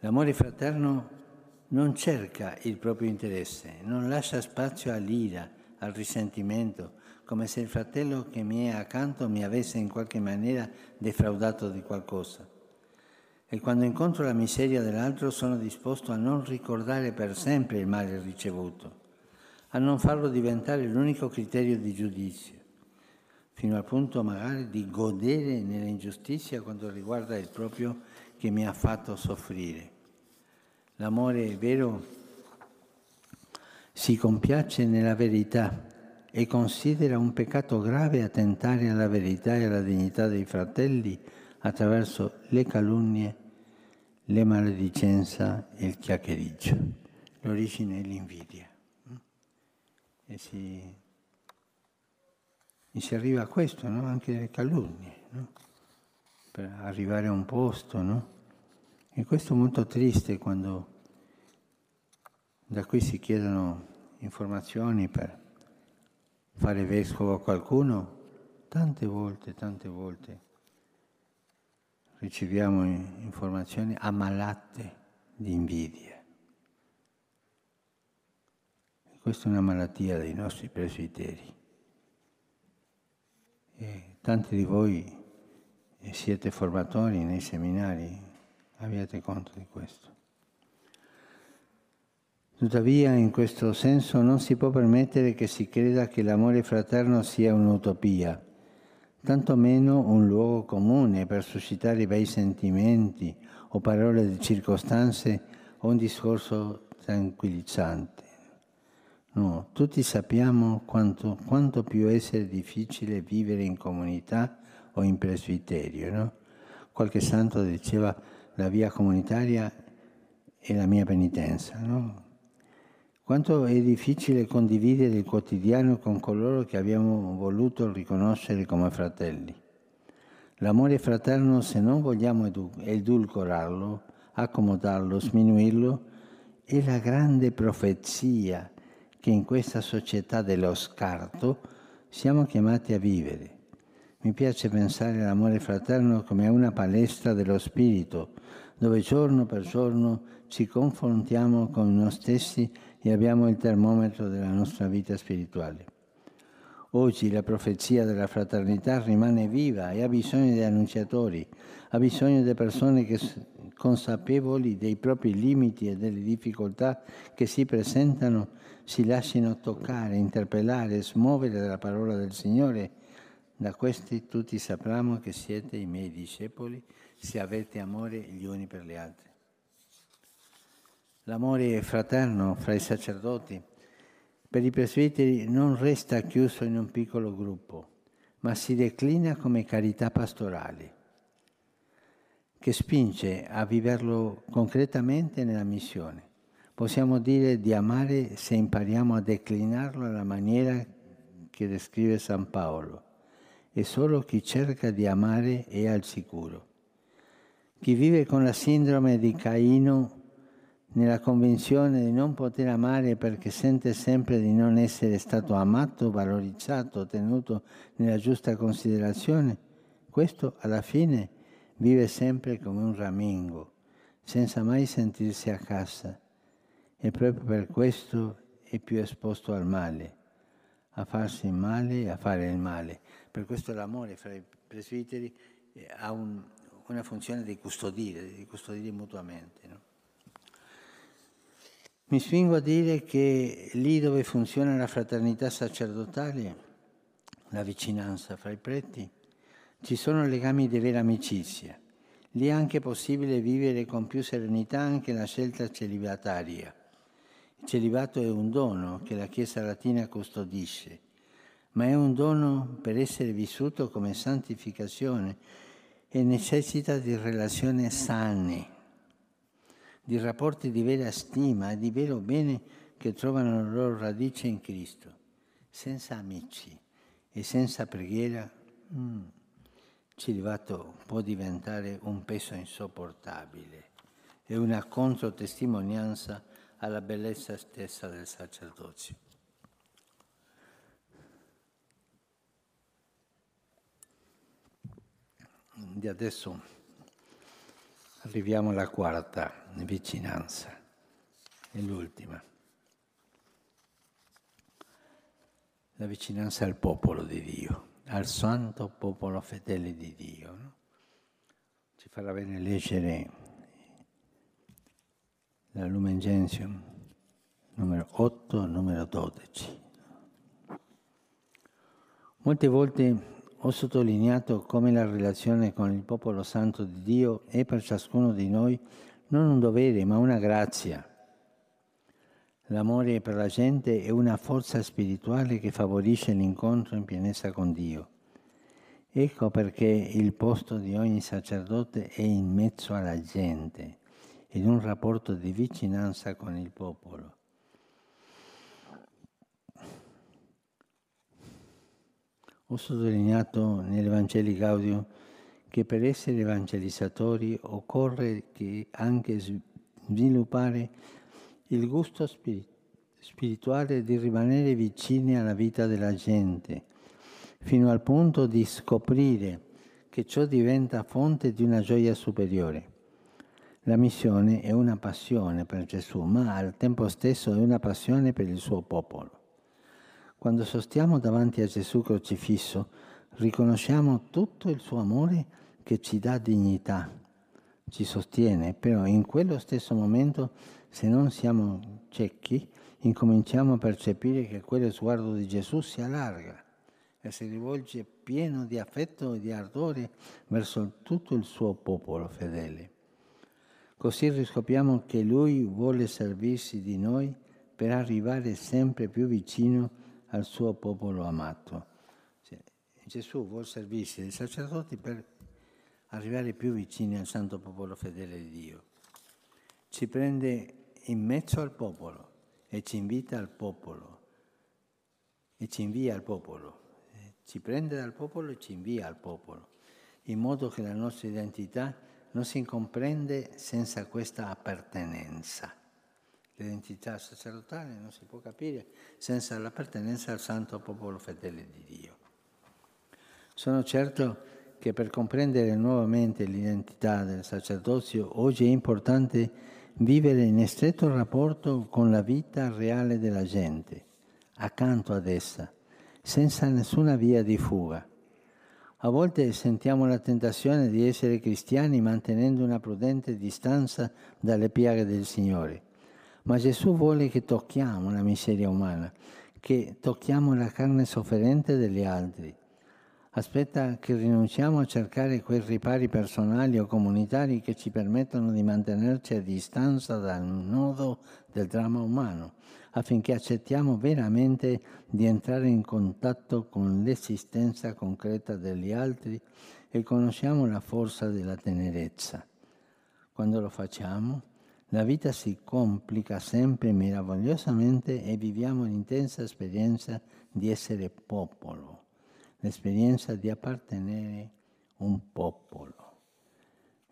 L'amore fraterno non cerca il proprio interesse, non lascia spazio all'ira, al risentimento, come se il fratello che mi è accanto mi avesse in qualche maniera defraudato di qualcosa. E quando incontro la miseria dell'altro sono disposto a non ricordare per sempre il male ricevuto, a non farlo diventare l'unico criterio di giudizio fino al punto magari di godere nell'ingiustizia quando riguarda il proprio che mi ha fatto soffrire. L'amore vero si compiace nella verità e considera un peccato grave attentare alla verità e alla dignità dei fratelli attraverso le calunnie, le maledicenza e il chiacchiericcio. L'origine è l'invidia. E si, e si arriva a questo, no? anche le calunnie, no? per arrivare a un posto. No? E questo è molto triste quando da qui si chiedono informazioni per fare vescovo a qualcuno, tante volte, tante volte riceviamo informazioni ammalate di invidia. Questa è una malattia dei nostri presbiteri. E tanti di voi siete formatori nei seminari, abbiate conto di questo. Tuttavia, in questo senso non si può permettere che si creda che l'amore fraterno sia un'utopia, tantomeno un luogo comune per suscitare bei sentimenti o parole di circostanze o un discorso tranquillizzante. No, tutti sappiamo quanto, quanto più essere difficile vivere in comunità o in presbiterio. No? Qualche santo diceva la via comunitaria è la mia penitenza. No? Quanto è difficile condividere il quotidiano con coloro che abbiamo voluto riconoscere come fratelli. L'amore fraterno, se non vogliamo edulcorarlo, accomodarlo, sminuirlo, è la grande profezia che in questa società dello scarto siamo chiamati a vivere. Mi piace pensare all'amore fraterno come una palestra dello spirito, dove giorno per giorno ci confrontiamo con noi stessi e abbiamo il termometro della nostra vita spirituale. Oggi la profezia della fraternità rimane viva e ha bisogno di annunciatori, ha bisogno di persone che, consapevoli dei propri limiti e delle difficoltà che si presentano, si lasciano toccare, interpellare, smuovere dalla parola del Signore. Da questi tutti sapranno che siete i miei discepoli se avete amore gli uni per gli altri. L'amore fraterno fra i sacerdoti per i presbiteri non resta chiuso in un piccolo gruppo, ma si declina come carità pastorale, che spinge a viverlo concretamente nella missione. Possiamo dire di amare se impariamo a declinarlo alla maniera che descrive San Paolo. E solo chi cerca di amare è al sicuro. Chi vive con la sindrome di Caino nella convinzione di non poter amare perché sente sempre di non essere stato amato, valorizzato, tenuto nella giusta considerazione, questo alla fine vive sempre come un ramingo, senza mai sentirsi a casa e proprio per questo è più esposto al male, a farsi male e a fare il male. Per questo l'amore fra i presbiteri eh, ha un, una funzione di custodire, di custodire mutuamente. No? Mi spingo a dire che lì dove funziona la fraternità sacerdotale, la vicinanza fra i preti, ci sono legami di vera amicizia. Lì è anche possibile vivere con più serenità anche la scelta celibataria. Il celibato è un dono che la Chiesa latina custodisce, ma è un dono per essere vissuto come santificazione e necessita di relazioni sane di rapporti di vera stima e di vero bene che trovano la loro radice in Cristo. Senza amici e senza preghiera, mm, celibato può diventare un peso insopportabile e una controtestimonianza alla bellezza stessa del sacerdozio. Di adesso Arriviamo alla quarta vicinanza, è l'ultima. La vicinanza al popolo di Dio, al santo popolo fedele di Dio. No? Ci farà bene leggere la Lumen Gentium numero 8, numero 12. Molte volte ho sottolineato come la relazione con il popolo santo di Dio è per ciascuno di noi non un dovere, ma una grazia. L'amore per la gente è una forza spirituale che favorisce l'incontro in pienezza con Dio. Ecco perché il posto di ogni sacerdote è in mezzo alla gente, in un rapporto di vicinanza con il popolo. Ho sottolineato nell'Evangeli Gaudium che per essere evangelizzatori occorre anche sviluppare il gusto spirituale di rimanere vicini alla vita della gente, fino al punto di scoprire che ciò diventa fonte di una gioia superiore. La missione è una passione per Gesù, ma al tempo stesso è una passione per il suo popolo. Quando sostiamo davanti a Gesù crocifisso, riconosciamo tutto il suo amore che ci dà dignità, ci sostiene, però in quello stesso momento, se non siamo ciechi, incominciamo a percepire che quello sguardo di Gesù si allarga e si rivolge pieno di affetto e di ardore verso tutto il suo popolo fedele. Così riscopriamo che Lui vuole servirsi di noi per arrivare sempre più vicino al suo popolo amato. Cioè, Gesù vuole servirsi dei sacerdoti per arrivare più vicini al santo popolo fedele di Dio. Ci prende in mezzo al popolo e ci invita al popolo e ci invia al popolo. Ci prende dal popolo e ci invia al popolo, in modo che la nostra identità non si comprende senza questa appartenenza. L'identità sacerdotale non si può capire senza l'appartenenza al santo popolo fedele di Dio. Sono certo che per comprendere nuovamente l'identità del sacerdozio oggi è importante vivere in stretto rapporto con la vita reale della gente, accanto ad essa, senza nessuna via di fuga. A volte sentiamo la tentazione di essere cristiani mantenendo una prudente distanza dalle piaghe del Signore, ma Gesù vuole che tocchiamo la miseria umana, che tocchiamo la carne sofferente degli altri aspetta che rinunciamo a cercare quei ripari personali o comunitari che ci permettono di mantenerci a distanza dal nodo del dramma umano, affinché accettiamo veramente di entrare in contatto con l'esistenza concreta degli altri e conosciamo la forza della tenerezza. Quando lo facciamo, la vita si complica sempre meravigliosamente e viviamo l'intensa esperienza di essere popolo l'esperienza di appartenere a un popolo.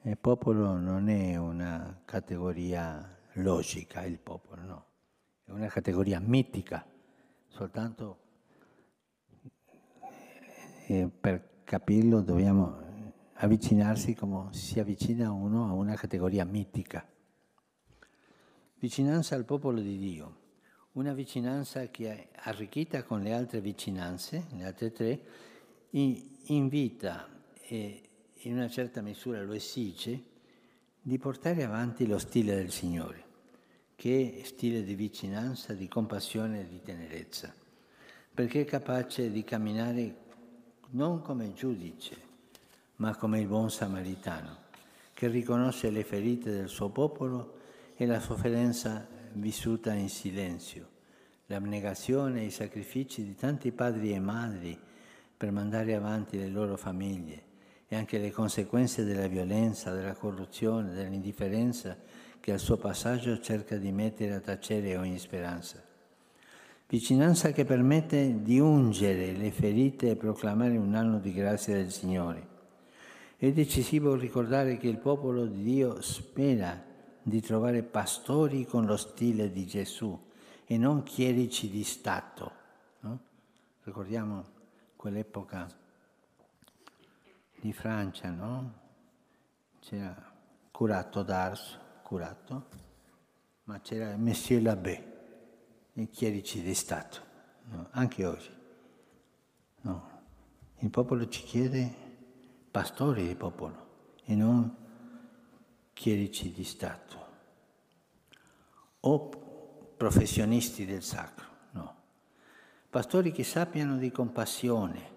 Il popolo non è una categoria logica, il popolo no, è una categoria mitica, soltanto eh, per capirlo dobbiamo avvicinarsi come si avvicina uno a una categoria mitica. Vicinanza al popolo di Dio una vicinanza che è arricchita con le altre vicinanze, le altre tre, invita e in una certa misura lo esige di portare avanti lo stile del Signore, che è stile di vicinanza, di compassione e di tenerezza, perché è capace di camminare non come giudice, ma come il buon samaritano, che riconosce le ferite del suo popolo e la sofferenza vissuta in silenzio, l'abnegazione e i sacrifici di tanti padri e madri per mandare avanti le loro famiglie e anche le conseguenze della violenza, della corruzione, dell'indifferenza che al suo passaggio cerca di mettere a tacere ogni speranza. Vicinanza che permette di ungere le ferite e proclamare un anno di grazia del Signore. È decisivo ricordare che il popolo di Dio spera di trovare pastori con lo stile di Gesù e non chierici di Stato. No? Ricordiamo quell'epoca di Francia, no? C'era Curato d'Ars, Curato, ma c'era Monsieur l'Abbé, i chierici di Stato, no? anche oggi. No. Il popolo ci chiede pastori di popolo e non chierici di Stato. O professionisti del sacro, no. Pastori che sappiano di compassione,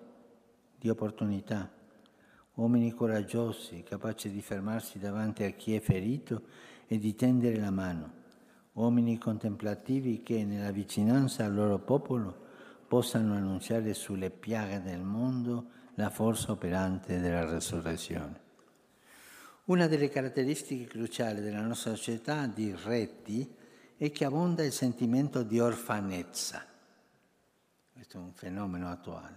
di opportunità, uomini coraggiosi, capaci di fermarsi davanti a chi è ferito e di tendere la mano, uomini contemplativi che nella vicinanza al loro popolo possano annunciare sulle piaghe del mondo la forza operante della resurrezione Una delle caratteristiche cruciali della nostra società di reti è che abbonda il sentimento di orfanezza. Questo è un fenomeno attuale.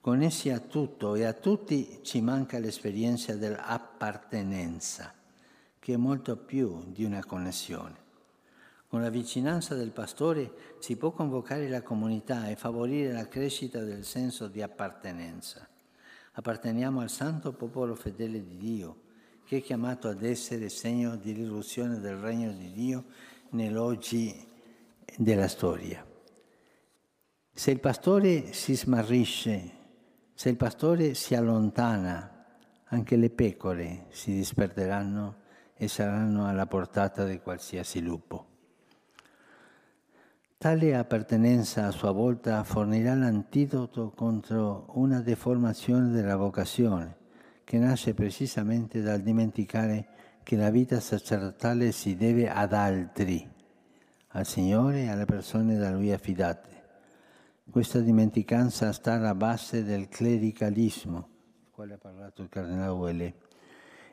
Connessi a tutto e a tutti ci manca l'esperienza dell'appartenenza, che è molto più di una connessione. Con la vicinanza del pastore si può convocare la comunità e favorire la crescita del senso di appartenenza. Apparteniamo al santo popolo fedele di Dio, che è chiamato ad essere segno di riduzione del regno di Dio nell'oggi della storia. Se il pastore si smarrisce, se il pastore si allontana, anche le pecore si disperderanno e saranno alla portata di qualsiasi lupo. Tale appartenenza a sua volta fornirà l'antidoto contro una deformazione della vocazione che nasce precisamente dal dimenticare che la vita sacerdotale si deve ad altri, al Signore e alle persone da Lui affidate. Questa dimenticanza sta alla base del clericalismo, del quale ha parlato il Cardinale Ouellet,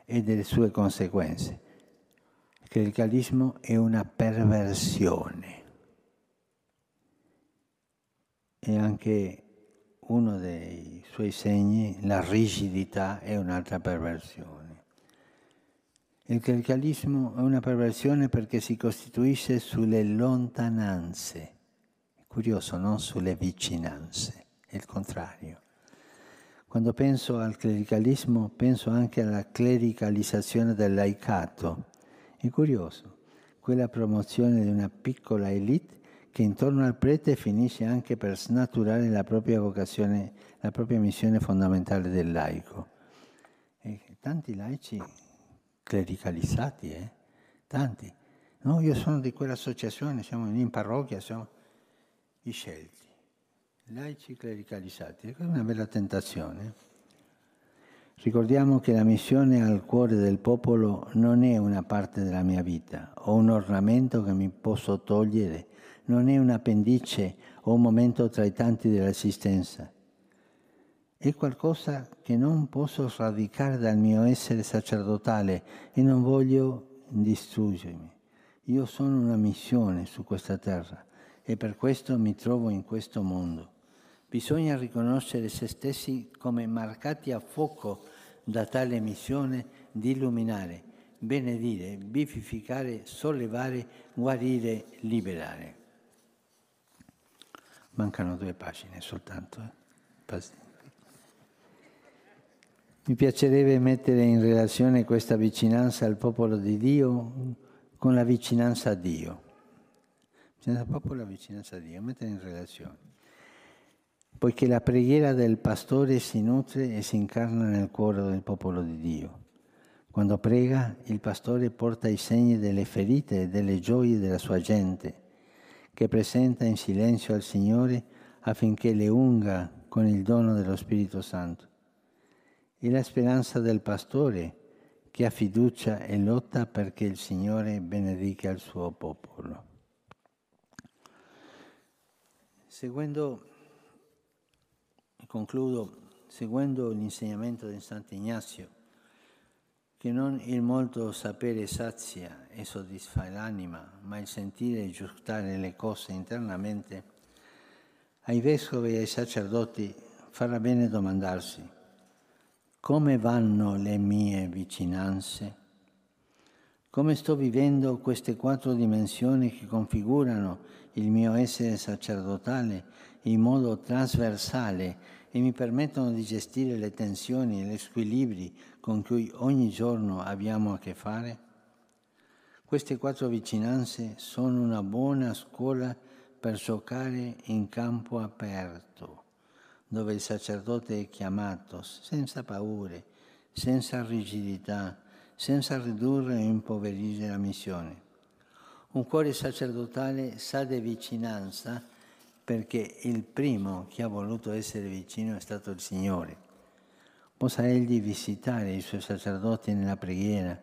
e delle sue conseguenze. Il clericalismo è una perversione. E anche uno dei suoi segni, la rigidità, è un'altra perversione. Il clericalismo è una perversione perché si costituisce sulle lontananze, è curioso, non sulle vicinanze, è il contrario. Quando penso al clericalismo penso anche alla clericalizzazione del laicato. È curioso, quella promozione di una piccola elite che intorno al prete finisce anche per snaturare la propria vocazione, la propria missione fondamentale del laico. E tanti laici clericalizzati, eh? tanti. No, io sono di quell'associazione, siamo in parrocchia, siamo i scelti, laici clericalizzati. È una bella tentazione. Ricordiamo che la missione al cuore del popolo non è una parte della mia vita o un ornamento che mi posso togliere non è un appendice o un momento tra i tanti dell'esistenza. È qualcosa che non posso sradicare dal mio essere sacerdotale e non voglio distruggermi. Io sono una missione su questa terra e per questo mi trovo in questo mondo. Bisogna riconoscere se stessi come marcati a fuoco da tale missione di illuminare, benedire, vivificare, sollevare, guarire, liberare. Mancano due pagine soltanto. Eh? Mi piacerebbe mettere in relazione questa vicinanza al popolo di Dio con la vicinanza a Dio. Bisogna proprio la vicinanza a Dio, mettere in relazione. Poiché la preghiera del pastore si nutre e si incarna nel cuore del popolo di Dio. Quando prega, il pastore porta i segni delle ferite e delle gioie della sua gente che presenta in silenzio al Signore affinché le unga con il dono dello Spirito Santo. E la speranza del pastore che ha fiducia e lotta perché il Signore benedica il suo popolo. Seguendo, concludo, seguendo l'insegnamento di Sant'Ignazio, che non il molto sapere sazia e soddisfa l'anima, ma il sentire e giustare le cose internamente, ai vescovi e ai sacerdoti farà bene domandarsi come vanno le mie vicinanze? Come sto vivendo queste quattro dimensioni che configurano il mio essere sacerdotale in modo trasversale e mi permettono di gestire le tensioni e gli squilibri con cui ogni giorno abbiamo a che fare? Queste quattro vicinanze sono una buona scuola per giocare in campo aperto, dove il sacerdote è chiamato senza paure, senza rigidità, senza ridurre o impoverire la missione. Un cuore sacerdotale sa di vicinanza perché il primo che ha voluto essere vicino è stato il Signore. Possa Egli visitare i suoi sacerdoti nella preghiera,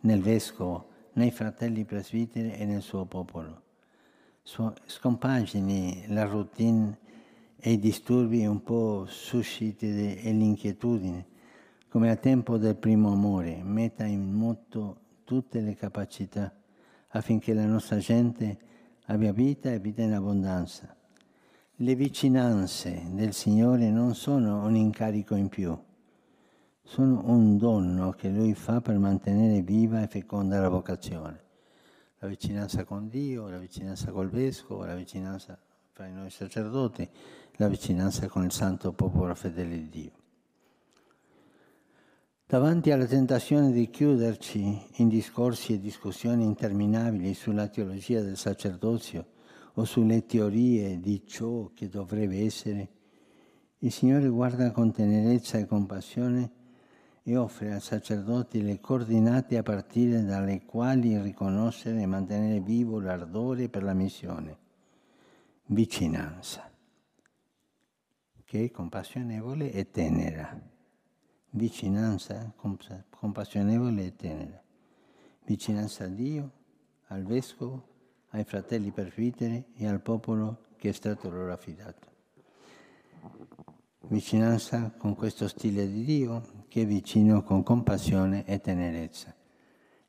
nel vescovo, nei fratelli presbiteri e nel suo popolo. Scompagini la routine e i disturbi un po' susciti e l'inquietudine, come a tempo del primo amore, metta in moto tutte le capacità affinché la nostra gente abbia vita e vita in abbondanza. Le vicinanze del Signore non sono un incarico in più, sono un dono che Lui fa per mantenere viva e feconda la vocazione. La vicinanza con Dio, la vicinanza col Vescovo, la vicinanza fra i noi sacerdoti, la vicinanza con il santo popolo fedele di Dio. Davanti alla tentazione di chiuderci in discorsi e discussioni interminabili sulla teologia del sacerdozio o sulle teorie di ciò che dovrebbe essere, il Signore guarda con tenerezza e compassione e offre ai sacerdoti le coordinate a partire dalle quali riconoscere e mantenere vivo l'ardore per la missione. Vicinanza, che è compassionevole e tenera. Vicinanza compassionevole e tenera, vicinanza a Dio, al Vescovo, ai fratelli presbiteri e al popolo che è stato loro affidato. Vicinanza con questo stile di Dio che è vicino con compassione e tenerezza.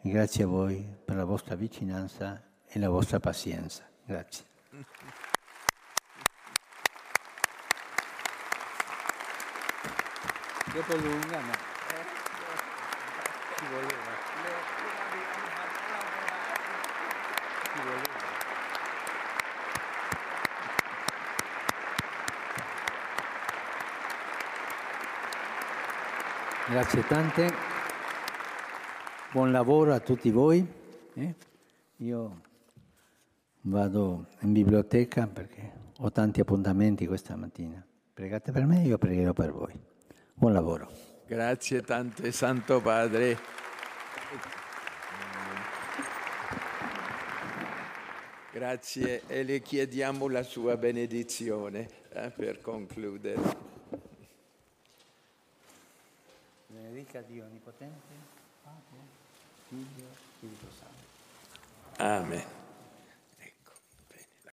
E grazie a voi per la vostra vicinanza e la vostra pazienza. Grazie. dopo lunga, ma ci voleva. Ci voleva. Grazie tante, buon lavoro a tutti voi. Eh? Io vado in biblioteca perché ho tanti appuntamenti questa mattina. Pregate per me, io pregherò per voi. Buon lavoro. Grazie tante, Santo Padre. Grazie e le chiediamo la sua benedizione eh, per concludere. Benedica Dio Onnipotente, Padre, Figlio, Spirito Santo. Amen.